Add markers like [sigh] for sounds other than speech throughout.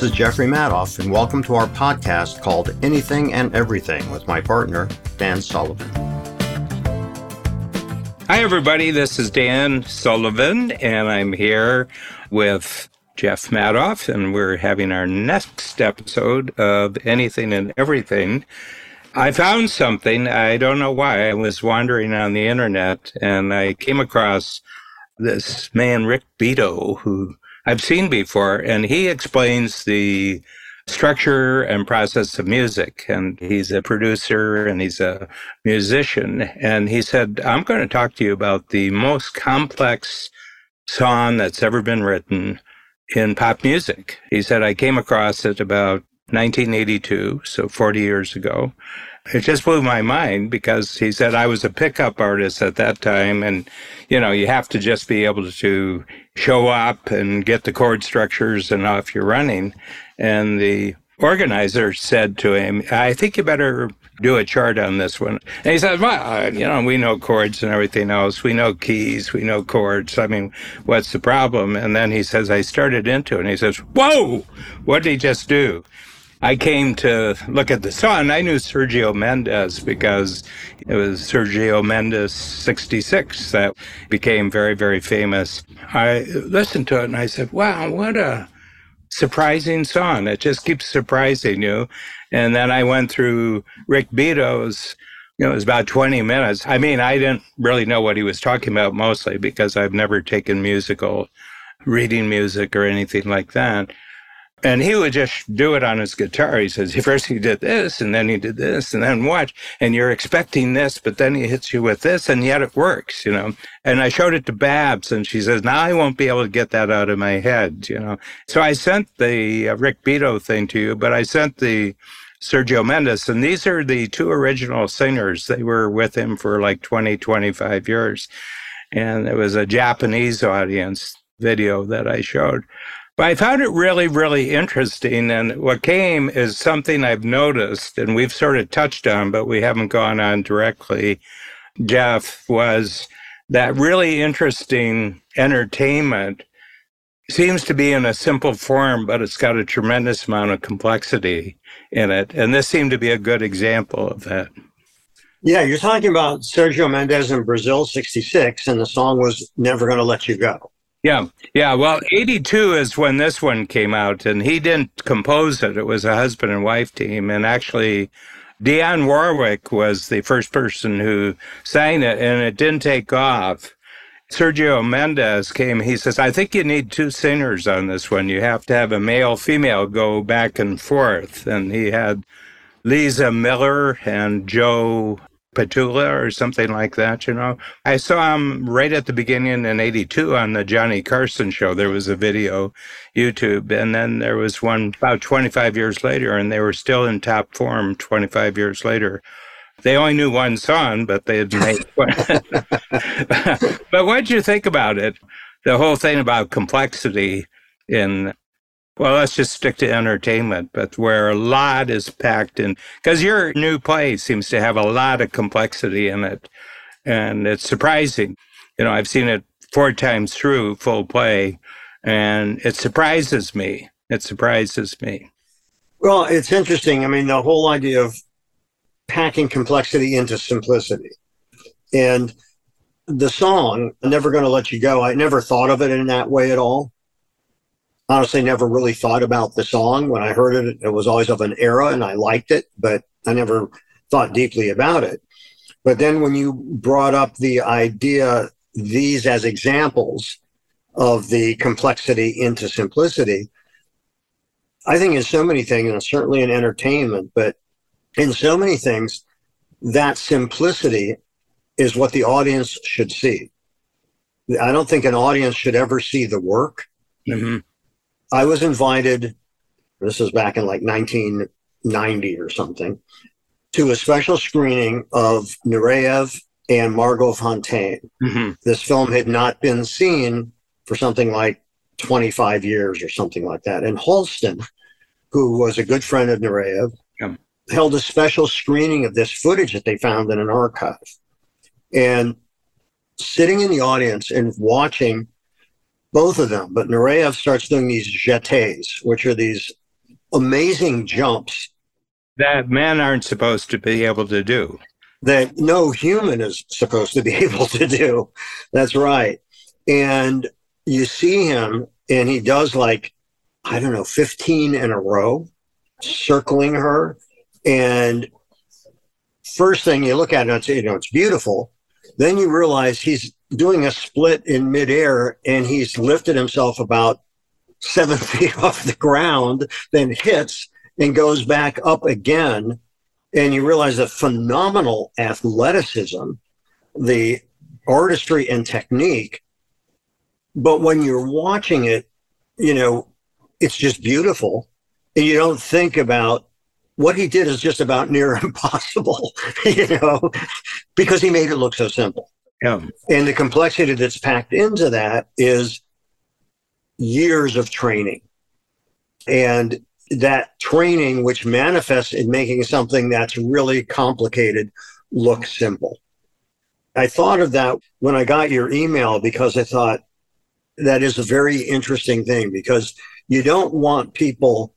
This is Jeffrey Madoff, and welcome to our podcast called Anything and Everything with my partner, Dan Sullivan. Hi, everybody. This is Dan Sullivan, and I'm here with Jeff Madoff, and we're having our next episode of Anything and Everything. I found something. I don't know why. I was wandering on the internet and I came across this man, Rick Beato, who I've seen before, and he explains the structure and process of music. And he's a producer and he's a musician. And he said, I'm going to talk to you about the most complex song that's ever been written in pop music. He said, I came across it about 1982, so 40 years ago. It just blew my mind because he said I was a pickup artist at that time. And, you know, you have to just be able to show up and get the chord structures and off you're running. And the organizer said to him, I think you better do a chart on this one. And he said, well, you know, we know chords and everything else. We know keys. We know chords. I mean, what's the problem? And then he says, I started into it. And he says, whoa, what did he just do? I came to look at the song. I knew Sergio Mendes because it was Sergio Mendes 66 that became very, very famous. I listened to it and I said, wow, what a surprising song. It just keeps surprising you. And then I went through Rick Beato's, you know, it was about 20 minutes. I mean, I didn't really know what he was talking about mostly because I've never taken musical reading music or anything like that. And he would just do it on his guitar. He says, first he did this, and then he did this, and then watch. And you're expecting this, but then he hits you with this, and yet it works, you know. And I showed it to Babs, and she says, now I won't be able to get that out of my head, you know. So I sent the uh, Rick Beato thing to you, but I sent the Sergio Mendes, and these are the two original singers. They were with him for like 20, 25 years. And it was a Japanese audience video that I showed. But I found it really, really interesting. And what came is something I've noticed, and we've sort of touched on, but we haven't gone on directly, Jeff, was that really interesting entertainment seems to be in a simple form, but it's got a tremendous amount of complexity in it. And this seemed to be a good example of that. Yeah, you're talking about Sergio Mendes in Brasil 66, and the song was Never Gonna Let You Go. Yeah, yeah. Well, 82 is when this one came out, and he didn't compose it. It was a husband and wife team. And actually, Dionne Warwick was the first person who sang it, and it didn't take off. Sergio Mendes came. He says, I think you need two singers on this one. You have to have a male female go back and forth. And he had Leeza Miller and Joe Petula or something like that, you know. I saw him right at the beginning in 82 on the Johnny Carson show. There was a video, YouTube, and then there was one about 25 years later, and they were still in top form 25 years later. They only knew one song, but they had made [laughs] one. but what did you think about it? The whole thing about complexity in well, let's just stick to entertainment, but where a lot is packed in, because your new play seems to have a lot of complexity in it. And it's surprising. You know, I've seen it four times through full play, and it surprises me. It surprises me. Well, it's interesting. I mean, the whole idea of packing complexity into simplicity. And the song, Never Gonna Let You Go, I never thought of it in that way at all honestly never really thought about the song. When I heard it, it was always of an era and I liked it, but I never thought deeply about it. But then when you brought up the idea, these as examples of the complexity into simplicity, I think in so many things, and certainly in entertainment, but in so many things, that simplicity is what the audience should see. I don't think an audience should ever see the work. Mm-hmm. I was invited, this is back in like 1990 or something, to a special screening of Nureyev and Margot Fonteyn. Mm-hmm. This film had not been seen for something like 25 years or something like that. And Halston, who was a good friend of Nureyev, yeah. held a special screening of this footage that they found in an archive. And sitting in the audience and watching both of them. But Nureyev starts doing these jetés, which are these amazing jumps that men aren't supposed to be able to do. That no human is supposed to be [laughs] able to do. That's right. And you see him, and he does like, I don't know, 15 in a row, circling her. And first thing you look at it, it's, you know, it's beautiful. Then you realize he's doing a split in midair and he's lifted himself about seven [laughs] feet off the ground, then hits and goes back up again. And you realize the phenomenal athleticism, the artistry and technique. But when you're watching it, you know, it's just beautiful. And you don't think about what he did is just about near [laughs] impossible, [laughs] you know, because he made it look so simple. Yeah. And the complexity that's packed into that is years of training. And that training, which manifests in making something that's really complicated look simple. I thought of that when I got your email because I thought that is a very interesting thing because you don't want people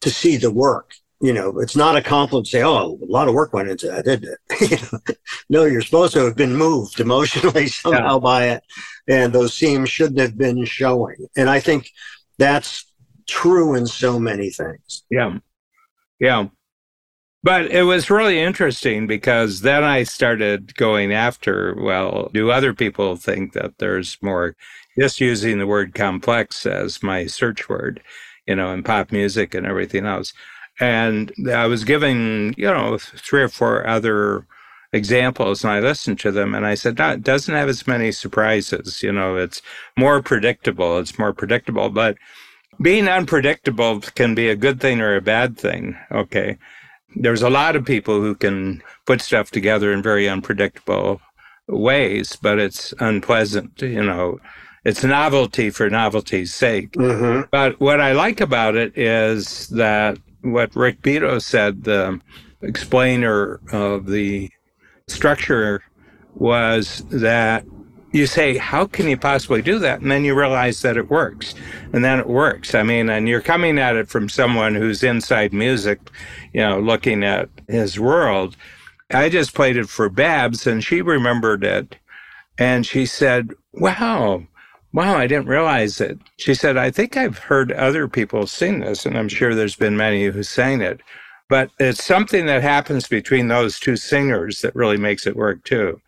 to see the work. You know, it's not a compliment to say, oh, a lot of work went into that, didn't it? [laughs] no, you're supposed to have been moved [laughs] emotionally somehow yeah. by it. And those seams shouldn't have been showing. And I think that's true in so many things. Yeah. Yeah. But it was really interesting because then I started going after, well, do other people think that there's more, just using the word complex as my search word, you know, in pop music and everything else. And I was giving, you know, three or four other examples and I listened to them and I said, no, it doesn't have as many surprises. You know, it's more predictable. It's more predictable. But being unpredictable can be a good thing or a bad thing. Okay. There's a lot of people who can put stuff together in very unpredictable ways, but it's unpleasant, you know. It's novelty for novelty's sake. Mm-hmm. But what I like about it is that what Rick Beato said, the explainer of the structure, was that you say, how can you possibly do that? And then you realize that it works. And then it works. I mean, and you're coming at it from someone who's inside music, you know, looking at his world. I just played it for Babs and she remembered it. And she said, wow, wow, I didn't realize it. She said, I think I've heard other people sing this, and I'm sure there's been many who sang it. But it's something that happens between those two singers that really makes it work too.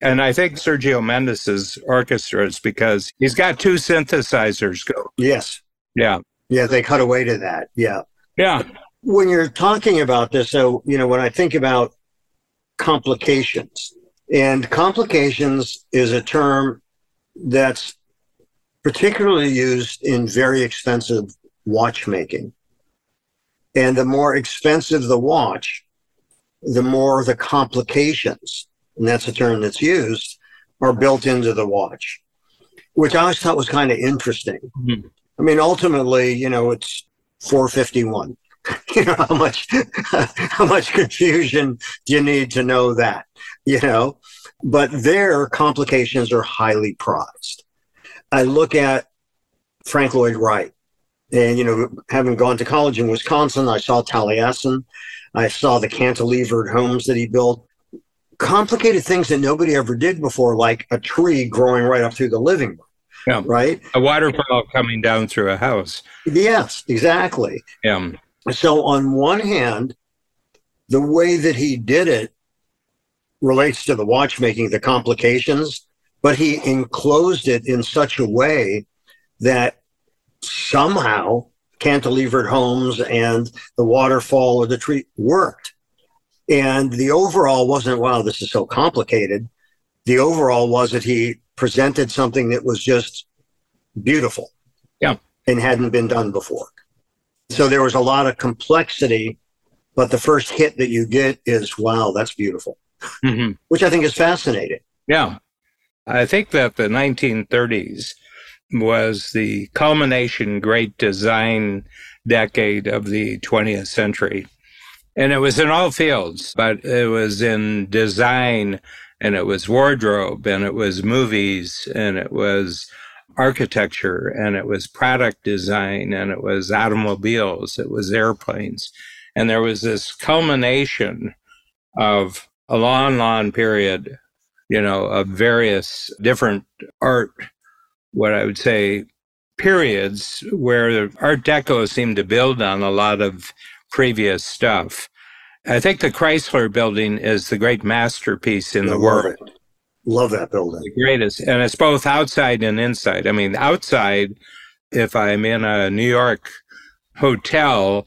And I think Sergio Mendes's orchestra is because he's got two synthesizers. Go. Yes. Yeah. Yeah, they cut away to that. Yeah. Yeah. When you're talking about this, so, you know, when I think about complications, and complications is a term that's particularly used in very expensive watchmaking. And the more expensive the watch, the more the complications and that's a term that's used, are built into the watch, which I always thought was kind of interesting. Mm-hmm. I mean, ultimately, you know, it's 451. [laughs] you know how much [laughs] how much confusion do you need to know that you know but their complications are highly prized i look at frank lloyd wright and you know having gone to college in wisconsin i saw taliesin i saw the cantilevered homes that he built complicated things that nobody ever did before, like a tree growing right up through the living room. Yeah. Right. A waterfall coming down through a house. Yes, exactly. Yeah. So on one hand, the way that he did it relates to the watchmaking, the complications, but he enclosed it in such a way that somehow cantilevered homes and the waterfall or the tree worked. And the overall wasn't, wow, this is so complicated. The overall was that he presented something that was just beautiful. Yeah. And hadn't been done before. So there was a lot of complexity, but the first hit that you get is, wow, that's beautiful, mm-hmm. which I think is fascinating. Yeah. I think that the 1930s was the culmination great design decade of the 20th century. And it was in all fields, but it was in design and it was wardrobe and it was movies and it was architecture and it was product design and it was automobiles, it was airplanes. And there was this culmination of a long, long period, you know, of various different art, what I would say, periods where Art Deco seemed to build on a lot of previous stuff. I think the Chrysler building is the great masterpiece in I the world. It. Love that building. The greatest. And it's both outside and inside. I mean, outside, if I'm in a New York hotel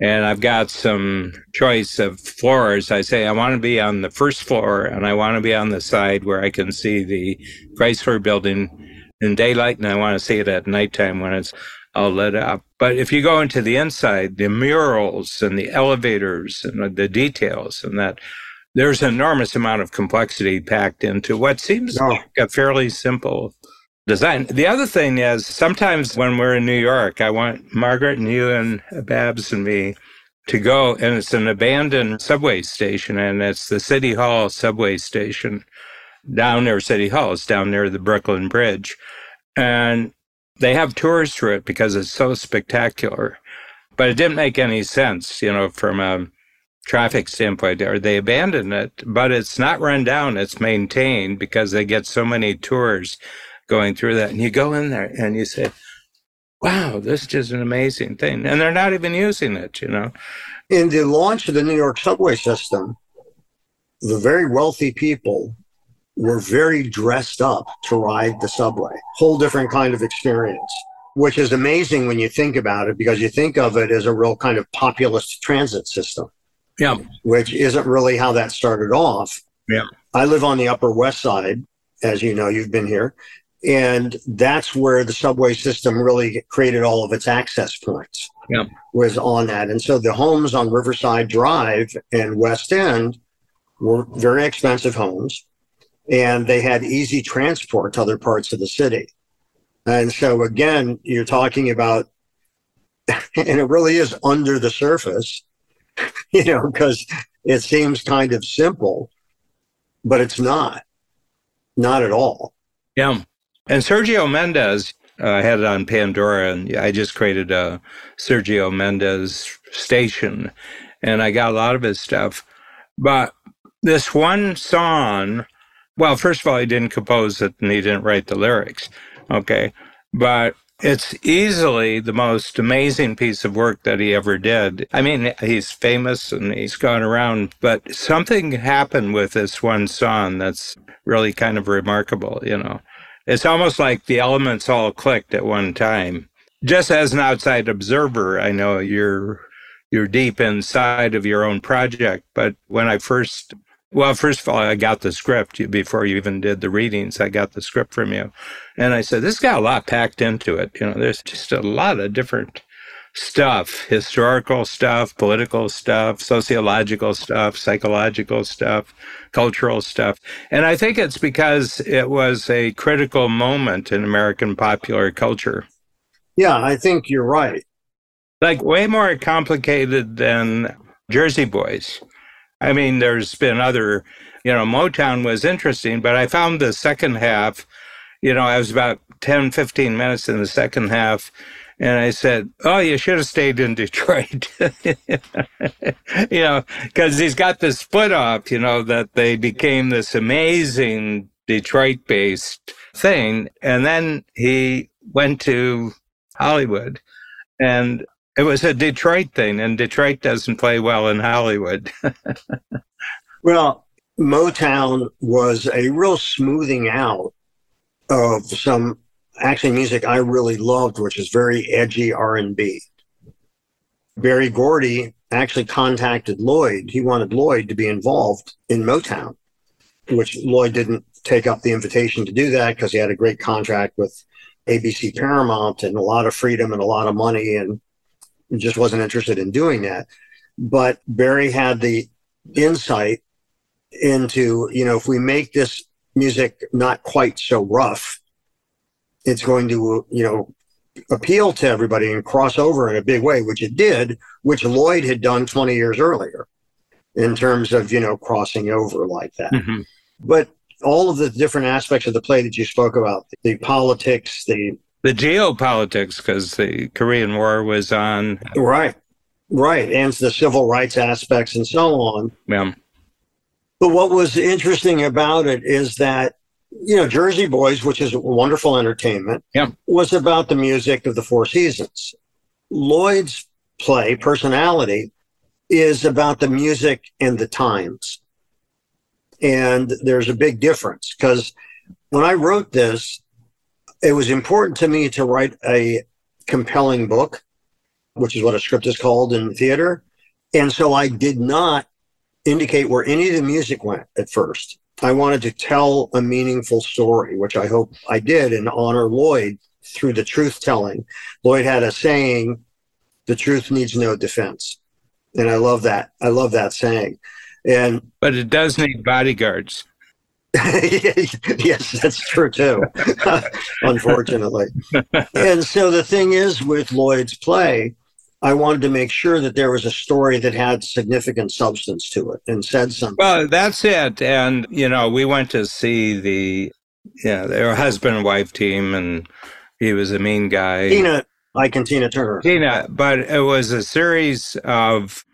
and I've got some choice of floors, I say I want to be on the first floor and I want to be on the side where I can see the Chrysler building in daylight and I want to see it at nighttime when it's all lit up. But if you go into the inside, the murals and the elevators and the details and that there's an enormous amount of complexity packed into what seems no. like a fairly simple design. The other thing is sometimes when we're in New York, I want Margaret and you and Babs and me to go, and it's an abandoned subway station, and it's the City Hall subway station down near City Hall. It's down near the Brooklyn Bridge. And they have tours through it because it's so spectacular. But it didn't make any sense, you know, from a traffic standpoint, or they abandoned it. But it's not run down, it's maintained because they get so many tours going through that. And you go in there and you say, wow, this is just an amazing thing. And they're not even using it, you know. In the launch of the New York subway system, the very wealthy people were very dressed up to ride the subway. Whole different kind of experience, which is amazing when you think about it because you think of it as a real kind of populist transit system. Yeah. Which isn't really how that started off. Yeah. I live on the Upper West Side, as you know, you've been here. And that's where the subway system really created all of its access points. Yeah. Was on that. And so the homes on Riverside Drive and West End were very expensive homes and they had easy transport to other parts of the city. And so again, you're talking about, [laughs] and it really is under the surface, [laughs] you know, because it seems kind of simple, but it's not, not at all. Yeah. And Sergio Mendes, uh, I had it on Pandora, and I just created a Sergio Mendes station, and I got a lot of his stuff. But this one song well, first of all, he didn't compose it and he didn't write the lyrics. Okay. But it's easily the most amazing piece of work that he ever did. I mean, he's famous and he's gone around, but something happened with this one song that's really kind of remarkable, you know. It's almost like the elements all clicked at one time. Just as an outside observer, I know you're you're deep inside of your own project, but when I first well, first of all, I got the script before you even did the readings. I got the script from you. And I said, this got a lot packed into it. You know, there's just a lot of different stuff historical stuff, political stuff, sociological stuff, psychological stuff, cultural stuff. And I think it's because it was a critical moment in American popular culture. Yeah, I think you're right. Like, way more complicated than Jersey Boys. I mean, there's been other, you know, Motown was interesting, but I found the second half, you know, I was about 10, 15 minutes in the second half. And I said, Oh, you should have stayed in Detroit. [laughs] you know, because he's got this split off, you know, that they became this amazing Detroit based thing. And then he went to Hollywood. And it was a Detroit thing, and Detroit doesn't play well in Hollywood. [laughs] well, Motown was a real smoothing out of some actually music I really loved, which is very edgy R&B. Berry Gordy actually contacted Lloyd. He wanted Lloyd to be involved in Motown, which Lloyd didn't take up the invitation to do that because he had a great contract with ABC Paramount and a lot of freedom and a lot of money and just wasn't interested in doing that. But Berry had the insight into, you know, if we make this music not quite so rough, it's going to, you know, appeal to everybody and cross over in a big way, which it did, which Lloyd had done 20 years earlier in terms of, you know, crossing over like that. Mm-hmm. But all of the different aspects of the play that you spoke about, the politics, the the geopolitics, because the Korean War was on. Right, right, and the civil rights aspects and so on. Yeah. But what was interesting about it is that you know Jersey Boys, which is wonderful entertainment, yeah. was about the music of the Four Seasons. Lloyd's play, Personality, is about the music and the times. And there's a big difference because when I wrote this, it was important to me to write a compelling book, which is what a script is called in theater. And so I did not indicate where any of the music went at first. I wanted to tell a meaningful story, which I hope I did and honor Lloyd through the truth telling. Lloyd had a saying, the truth needs no defense. And I love that. I love that saying. And but it does need bodyguards. [laughs] yes, that's true too. [laughs] Unfortunately. [laughs] and so the thing is with Lloyd's play, I wanted to make sure that there was a story that had significant substance to it and said something. Well, that's it. And you know, we went to see the yeah, their husband and wife team and he was a mean guy. Tina I can Tina Turner. Tina, but it was a series of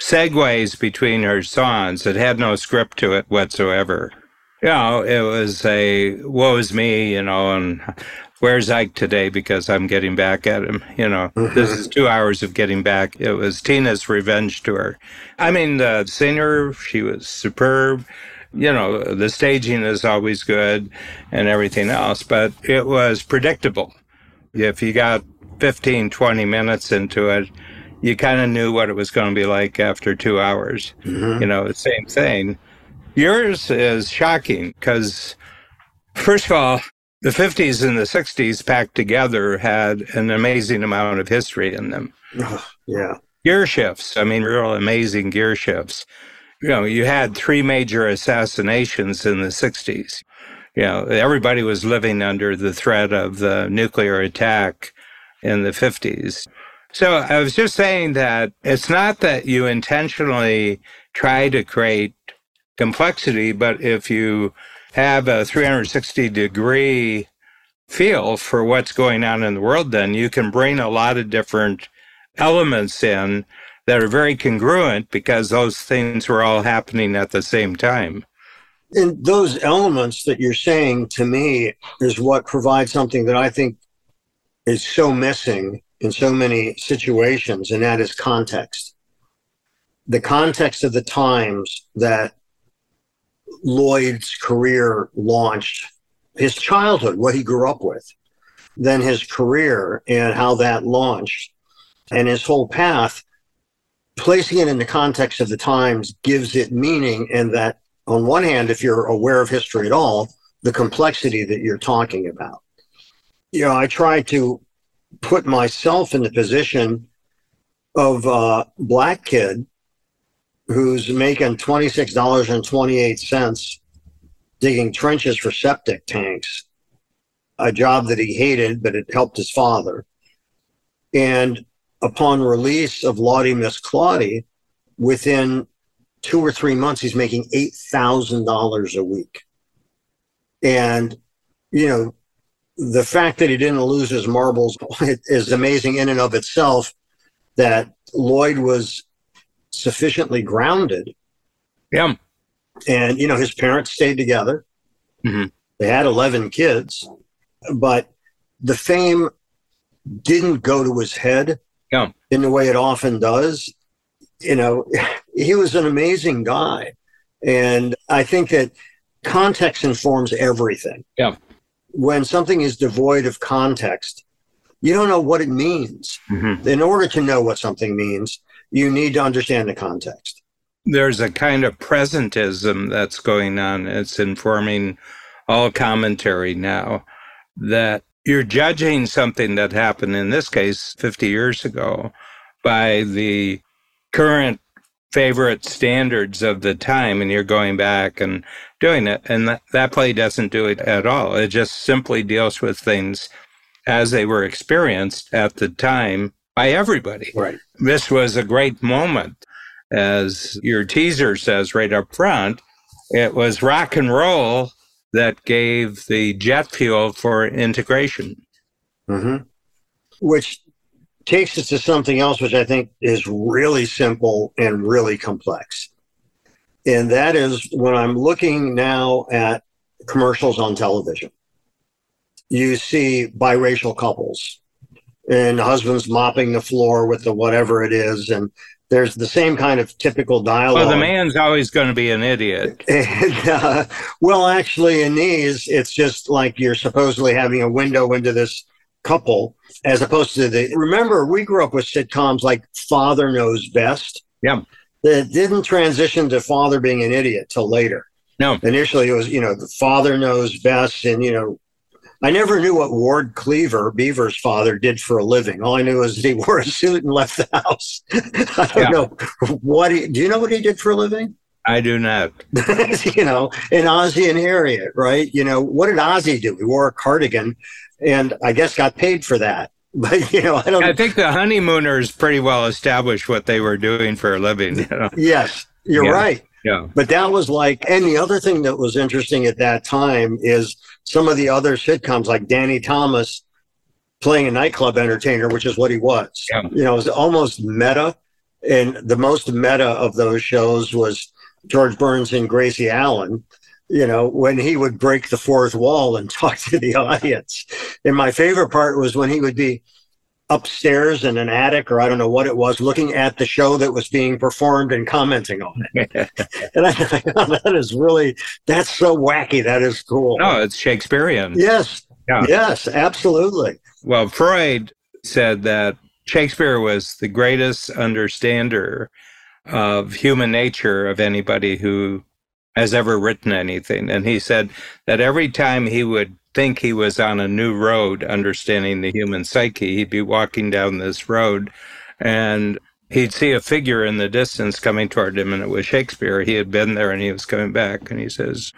segues between her songs. It had no script to it whatsoever. You know, it was a woe is me, you know, and where's Ike today because I'm getting back at him. You know, mm-hmm. this is two hours of getting back. It was Tina's revenge tour. I mean, the singer, she was superb. You know, the staging is always good and everything else, but it was predictable. If you got 15, 20 minutes into it, you kind of knew what it was going to be like after two hours. Mm-hmm. You know, the same thing. Yours is shocking because, first of all, the 50s and the 60s packed together had an amazing amount of history in them. yeah. Gear shifts. I mean, real amazing gear shifts. You know, you had three major assassinations in the 60s. You know, everybody was living under the threat of the nuclear attack in the 50s. So I was just saying that it's not that you intentionally try to create complexity, but if you have a 360 degree feel for what's going on in the world, then you can bring a lot of different elements in that are very congruent because those things were all happening at the same time. And those elements that you're saying to me is what provides something that I think is so missing in so many situations, and that is context. The context of the times that Lloyd's career launched, his childhood, what he grew up with, then his career and how that launched, and his whole path, placing it in the context of the times gives it meaning. And that, on one hand, if you're aware of history at all, the complexity that you're talking about you know, I try to put myself in the position of a black kid who's making $26.28 digging trenches for septic tanks, a job that he hated, but it helped his father. And upon release of Lawdy Miss Clawdy, within two or three months, he's making $8,000 a week. And, you know, the fact that he didn't lose his marbles [laughs] is amazing in and of itself. That Lloyd was sufficiently grounded. Yeah. And, you know, his parents stayed together. Mm-hmm. They had 11 kids, but the fame didn't go to his head yeah. in the way it often does. You know, [laughs] he was an amazing guy. And I think that context informs everything. Yeah when something is devoid of context, you don't know what it means. Mm-hmm. In order to know what something means, you need to understand the context. There's a kind of presentism that's going on. It's informing all commentary now that you're judging something that happened in this case 50 years ago by the current favorite standards of the time and you're going back and doing it. And that, that play doesn't do it at all. It just simply deals with things as they were experienced at the time by everybody. Right. This was a great moment. As your teaser says right up front, it was rock and roll that gave the jet fuel for integration. Mm-hmm. Which takes us to something else, which I think is really simple and really complex. And that is when I'm looking now at commercials on television, you see biracial couples and the husbands mopping the floor with the whatever it is. And there's the same kind of typical dialogue. Well, the man's always going to be an idiot. And, [laughs] uh, well, actually, in these, it's just like you're supposedly having a window into this couple as opposed to the. Remember, we grew up with sitcoms like Father Knows Best. Yeah. That didn't transition to father being an idiot till later. No. Initially, it was, you know, the father knows best. And, you know, I never knew what Ward Cleaver, Beaver's father, did for a living. All I knew is he [laughs] wore a suit and left the house. [laughs] I don't yeah. know what he, do you know what he did for a living? I do not. [laughs] you know, in Ozzie and Harriet, right? You know, what did Ozzie do? He wore a cardigan and I guess got paid for that. But you know, I don't. I think the honeymooners pretty well established what they were doing for a living. You know? Yes, you're yeah. right. Yeah. But that was like, and the other thing that was interesting at that time is some of the other sitcoms, like Danny Thomas playing a nightclub entertainer, which is what he was. Yeah. You know, it was almost meta. And the most meta of those shows was George Burns and Gracie Allen you know, when he would break the fourth wall and [laughs] talk to the audience. And my favorite part was when he would be upstairs in an attic or I don't know what it was, looking at the show that was being performed and commenting on it. [laughs] and I thought, oh, that is really, that's so wacky. That is cool. No, it's Shakespearean. Yes. Yeah. Yes, absolutely. Well, Freud said that Shakespeare was the greatest understander of human nature of anybody who has ever written anything. And he said that every time he would think he was on a new road, understanding the human psyche, he'd be walking down this road and he'd see a figure in the distance coming toward him, and it was Shakespeare. He had been there and he was coming back, and he says,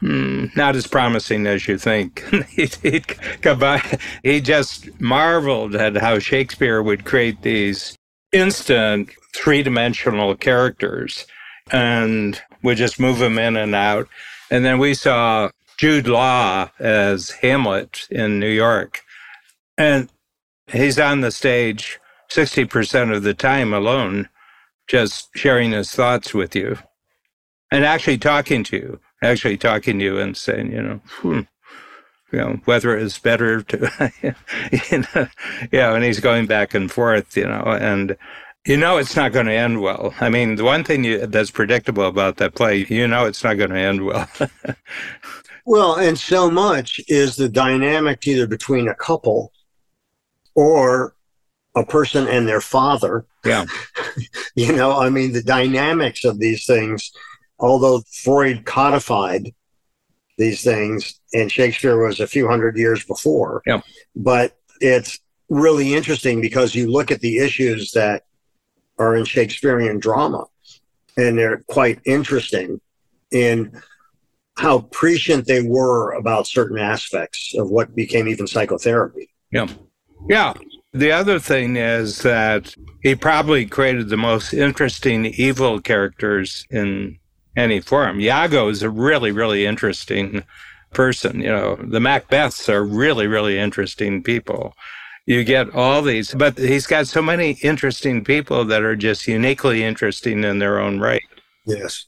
Hmm, not as promising as you think. [laughs] he'd, he'd come by. He just marveled at how Shakespeare would create these instant three dimensional characters and would just move them in and out. And then we saw Jude Law as Hamlet in New York. And he's on the stage 60% of the time alone, just sharing his thoughts with you and actually talking to you, actually talking to you and saying, you know, hmm, you know, whether it's better to, [laughs] you know, yeah, and he's going back and forth, you know, and you know it's not going to end well. I mean, the one thing you, that's predictable about that play, you know it's not going to end well. [laughs] well, and so much is the dynamic either between a couple or a person and their father. Yeah. [laughs] you know, I mean, the dynamics of these things, although Freud codified these things and Shakespeare was a few hundred years before. Yeah. But it's really interesting because you look at the issues that are in Shakespearean drama, and they're quite interesting in how prescient they were about certain aspects of what became even psychotherapy. Yeah. Yeah. The other thing is that he probably created the most interesting evil characters in any form. Iago is a really, really interesting person. You know, the Macbeths are really, really interesting people you get all these, but he's got so many interesting people that are just uniquely interesting in their own right. Yes.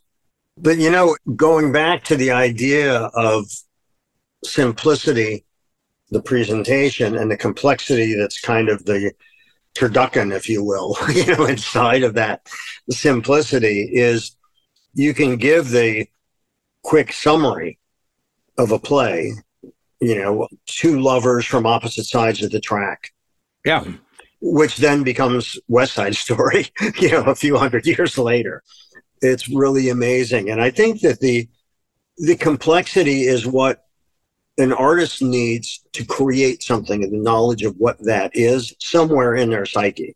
But, you know, going back to the idea of simplicity, the presentation, and the complexity that's kind of the turducken, if you will, [laughs] you know, inside of that simplicity is you can give the quick summary of a play you know, two lovers from opposite sides of the track. Yeah. Which then becomes West Side Story, [laughs] you know, a few hundred years later. It's really amazing. And I think that the the complexity is what an artist needs to create something and the knowledge of what that is somewhere in their psyche.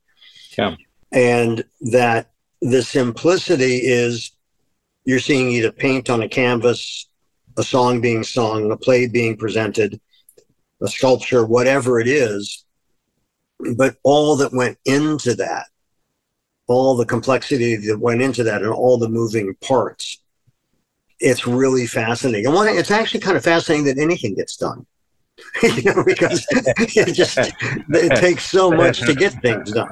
Yeah. And that the simplicity is you're seeing either paint on a canvas a song being sung, a play being presented, a sculpture, whatever it is. But all that went into that, all the complexity that went into that, and all the moving parts it's really fascinating. And one it's actually kind of fascinating that anything gets done. [laughs] you know, because [laughs] it just it takes so much to get things done.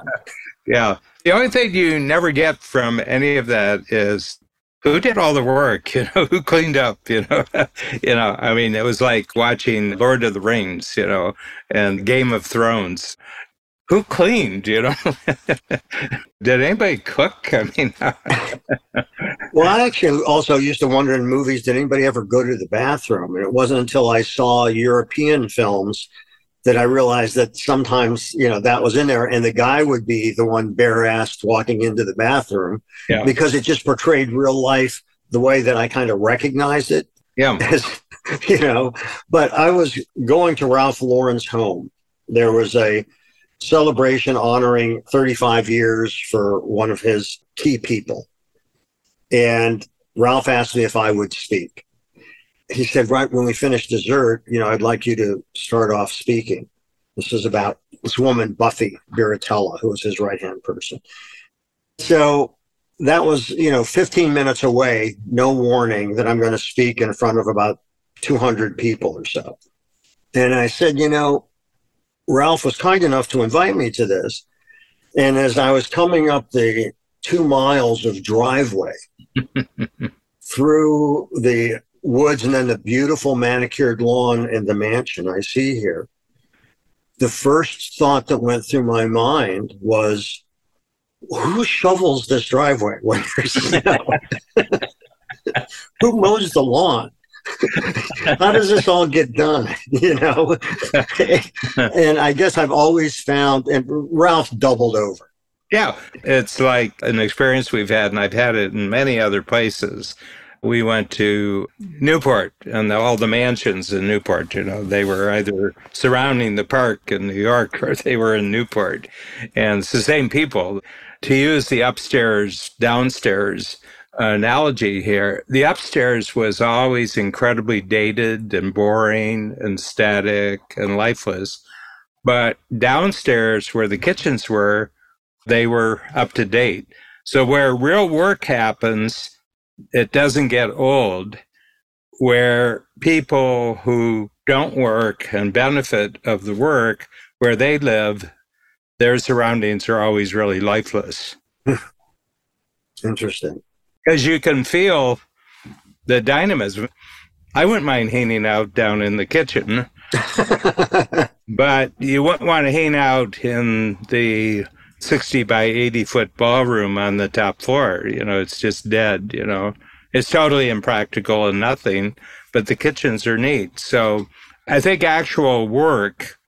Yeah. The only thing you never get from any of that is who did all the work, [laughs] you know, who cleaned up, you know, you know, I mean, it was like watching Lord of the Rings, you know, and Game of Thrones who cleaned you know? [laughs] Did anybody cook? I mean [laughs] well i actually also used to wonder in movies did anybody ever go to the bathroom? And it wasn't until i saw european films that i realized that sometimes you know that was in there and the guy would be the one bare-assed walking into the bathroom yeah. because it just portrayed real life the way that i kind of recognized it yeah. [laughs] as, you know. But i was going to ralph lauren's home. There was a celebration honoring 35 years for one of his key people. And Ralph asked me if I would speak. He said, right when we finish dessert, you know, I'd like you to start off speaking. This is about this woman, Buffy Birrittella, who was his right hand person. So that was, you know, 15 minutes away, no warning that I'm going to speak in front of about 200 people or so. And I said, you know, Ralph was kind enough to invite me to this. And as I was coming up the two miles of driveway [laughs] through the woods and then the beautiful manicured lawn in the mansion I see here, the first thought that went through my mind was, who shovels this driveway [laughs] when there's snow? [laughs] who mows the lawn? How does this all get done? [laughs] You know, [laughs] and I guess I've always found, and Ralph doubled over. Yeah, it's like an experience we've had, and I've had it in many other places. We went to Newport and all the mansions in Newport. You know, they were either surrounding the park in New York [laughs] or they were in Newport. And it's the same people. To use the upstairs, downstairs analogy here. The upstairs was always incredibly dated and boring and static and lifeless. But downstairs, where the kitchens were, they were up to date. So where real work happens, it doesn't get old. Where people who don't work and benefit of the work where they live, their surroundings are always really lifeless. [laughs] Interesting because you can feel the dynamism. I wouldn't mind hanging out down in the kitchen, [laughs] but you wouldn't want to hang out in the 60 by 80 foot ballroom on the top floor. You know, it's just dead, you know. It's totally impractical and nothing, but the kitchens are neat. So I think actual work,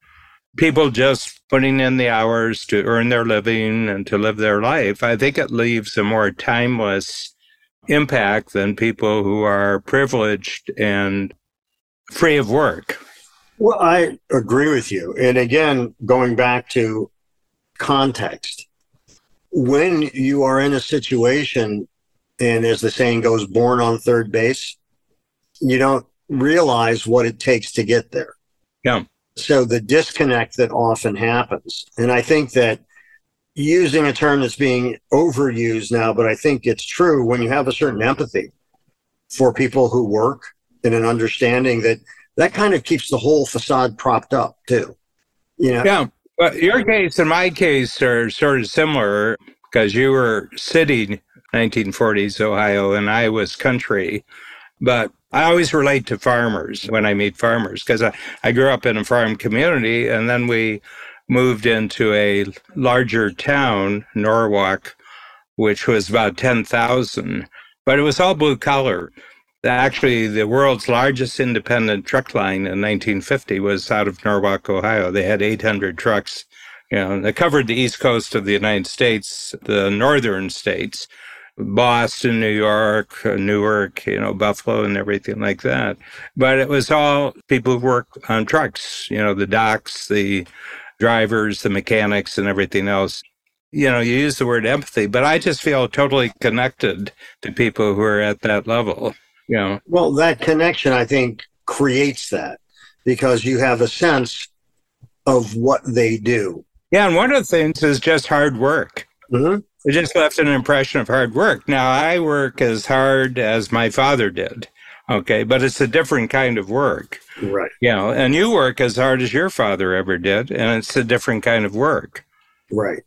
people just putting in the hours to earn their living and to live their life, I think it leaves a more timeless impact than people who are privileged and free of work. Well, I agree with you. And again, going back to context, when you are in a situation, and as the saying goes, born on third base, you don't realize what it takes to get there. Yeah. So the disconnect that often happens. And I think that using a term that's being overused now, but I think it's true when you have a certain empathy for people who work and an understanding that that kind of keeps the whole facade propped up too. You know? Yeah. Well, your case and my case are sort of similar because you were city 1940s Ohio and I was country. But I always relate to farmers when I meet farmers because I, I grew up in a farm community and then we moved into a larger town, Norwalk, which was about 10,000, but it was all blue collar. Actually, the world's largest independent truck line in 1950 was out of Norwalk, Ohio. They had 800 trucks. You know, they covered the east coast of the United States, the northern states, Boston, New York, uh, Newark, you know, Buffalo, and everything like that. But it was all people who worked on trucks, you know, the docks, the drivers, the mechanics, and everything else. You know, you use the word empathy, but I just feel totally connected to people who are at that level. You know, well, that connection, I think, creates that because you have a sense of what they do. Yeah, and one of the things is just hard work. Mm-hmm. It just left an impression of hard work. Now, I work as hard as my father did. Okay. But it's a different kind of work. Right. You know, and you work as hard as your father ever did, and it's a different kind of work. Right.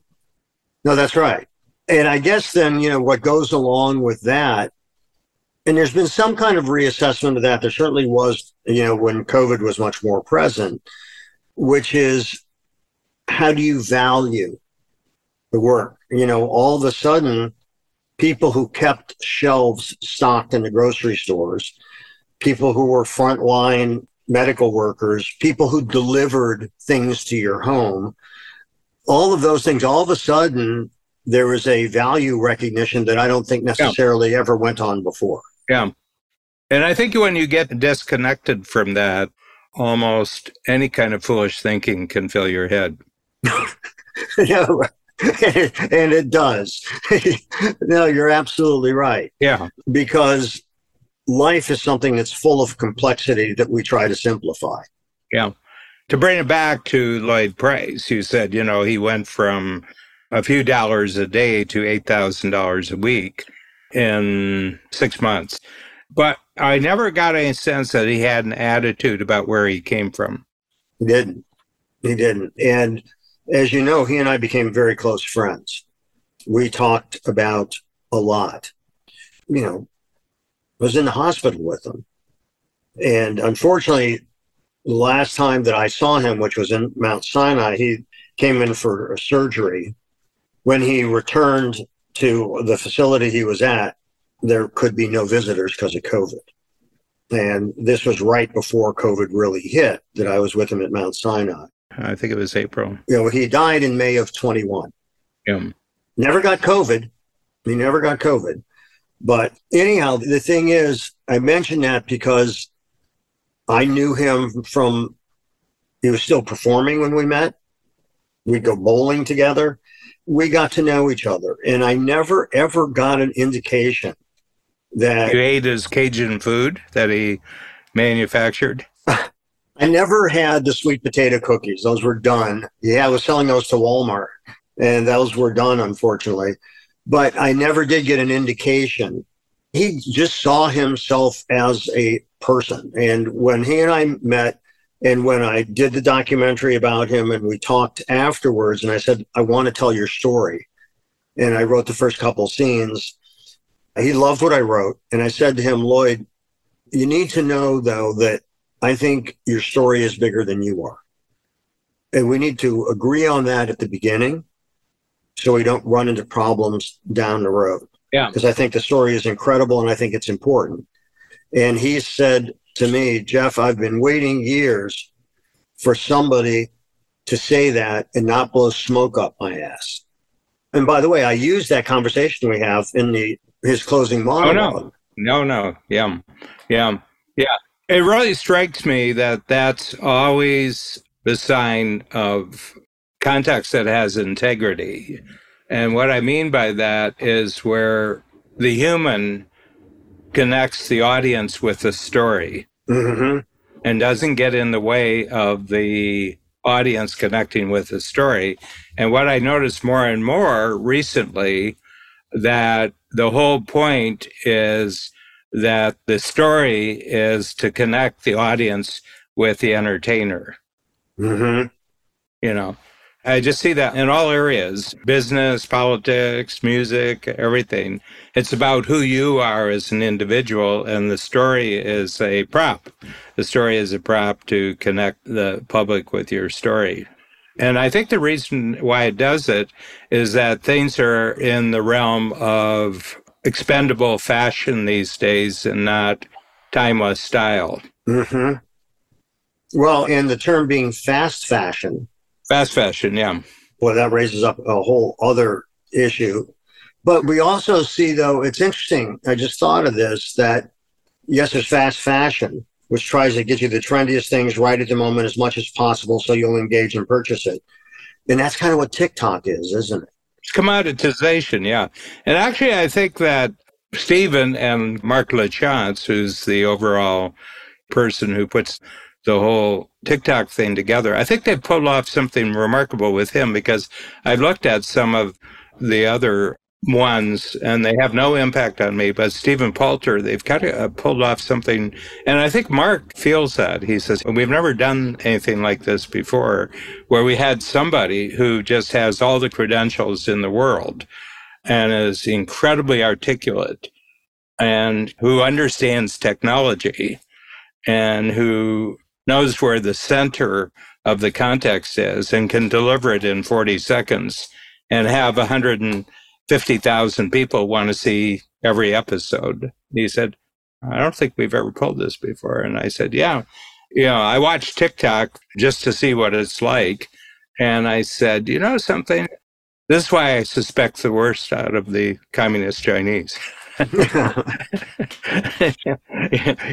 No, that's right. And I guess then, you know, what goes along with that, and there's been some kind of reassessment of that. There certainly was, you know, when COVID was much more present, which is how do you value the work? You know, all of a sudden, people who kept shelves stocked in the grocery stores, people who were frontline medical workers, people who delivered things to your home, all of those things, all of a sudden, there was a value recognition that I don't think necessarily yeah. ever went on before. Yeah. And I think when you get disconnected from that, almost any kind of foolish thinking can fill your head. [laughs] no, [laughs] and it does. [laughs] no, you're absolutely right. Yeah. Because life is something that's full of complexity that we try to simplify. Yeah. To bring it back to Lloyd Price, who said, you know, he went from a few dollars a day to $8,000 a week in six months. But I never got any sense that he had an attitude about where he came from. He didn't. He didn't. And as you know, he and I became very close friends. We talked about a lot. You know, was in the hospital with him. And unfortunately, the last time that I saw him, which was in Mount Sinai, he came in for a surgery. When he returned to the facility he was at, there could be no visitors because of COVID. And this was right before COVID really hit that I was with him at Mount Sinai. I think it was April. You know, he died in May of 21. Yeah. Never got COVID. He never got COVID. But anyhow, the thing is, I mentioned that because I knew him from, he was still performing when we met. We'd go bowling together. We got to know each other. And I never, ever got an indication that. You ate his Cajun food that he manufactured? [laughs] I never had the sweet potato cookies. Those were done. Yeah, I was selling those to Walmart, and those were done, unfortunately. But I never did get an indication. He just saw himself as a person. And when he and I met, and when I did the documentary about him, and we talked afterwards, and I said, I want to tell your story. And I wrote the first couple scenes. He loved what I wrote. And I said to him, Lloyd, you need to know, though, that I think your story is bigger than you are. And we need to agree on that at the beginning so we don't run into problems down the road. Yeah. Because I think the story is incredible and I think it's important. And he said to me, Jeff, I've been waiting years for somebody to say that and not blow smoke up my ass. And by the way, I used that conversation we have in the his closing monologue. Oh, no. No, no. Yeah. Yeah. Yeah. It really strikes me that that's always the sign of context that has integrity. And what I mean by that is where the human connects the audience with the story mm-hmm. and doesn't get in the way of the audience connecting with the story. And what I noticed more and more recently that the whole point is that the story is to connect the audience with the entertainer. Mm-hmm. You know, I just see that in all areas business, politics, music, everything. It's about who you are as an individual, and the story is a prop. The story is a prop to connect the public with your story. And I think the reason why it does it is that things are in the realm of expendable fashion these days and not timeless style. Mm-hmm. Well, and the term being fast fashion. Fast fashion, yeah. Well, that raises up a whole other issue. But we also see, though, it's interesting. I just thought of this that yes, there's fast fashion, which tries to get you the trendiest things right at the moment as much as possible so you'll engage and purchase it. And that's kind of what TikTok is, isn't it? It's commoditization, yeah. And actually, I think that Stephen and Mark LaChance, who's the overall person who puts the whole TikTok thing together, I think they pulled off something remarkable with him because I've looked at some of the other ones and they have no impact on me. But Stephen Poulter, they've kind of uh, pulled off something. And I think Mark feels that. He says, We've never done anything like this before, where we had somebody who just has all the credentials in the world and is incredibly articulate and who understands technology and who knows where the center of the context is and can deliver it in 40 seconds and have 150,000 people want to see every episode. He said, I don't think we've ever pulled this before. And I said, Yeah. You know, I watched TikTok just to see what it's like. And I said, You know something? This is why I suspect the worst out of the communist Chinese. [laughs]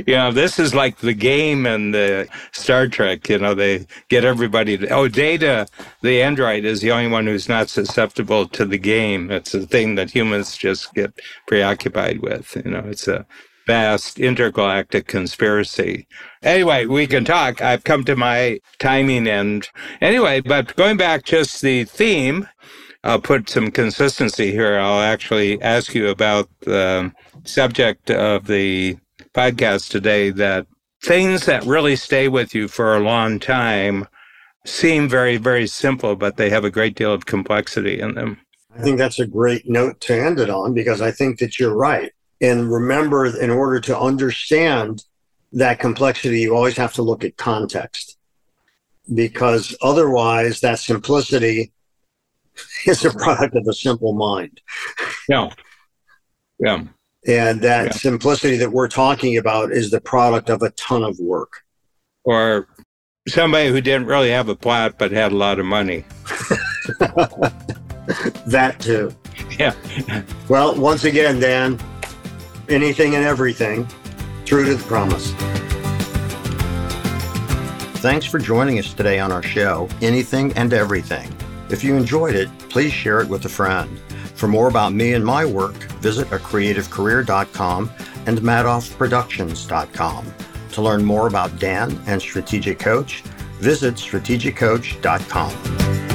you know, this is like the game and the Star Trek. You know, they get everybody to, oh, Data, the android, is the only one who's not susceptible to the game. It's a thing that humans just get preoccupied with. You know, it's a vast intergalactic conspiracy. Anyway, we can talk. I've come to my timing end. Anyway, but going back just the theme, I'll put some consistency here. I'll actually ask you about the subject of the podcast today that things that really stay with you for a long time seem very, very simple, but they have a great deal of complexity in them. I think that's a great note to end it on because I think that you're right. And remember, in order to understand that complexity, you always have to look at context because otherwise, that simplicity [laughs] is a product of a simple mind. Yeah. Yeah. And that yeah. simplicity that we're talking about is the product of a ton of work. Or somebody who didn't really have a plot but had a lot of money. [laughs] that too. Yeah. well, once again, Dan, anything and everything, true to the promise. Thanks for joining us today on our show, Anything and Everything. If you enjoyed it, please share it with a friend. For more about me and my work, visit acreativecareer.com and madoffproductions.com. To learn more about Dan and Strategic Coach, visit strategiccoach.com.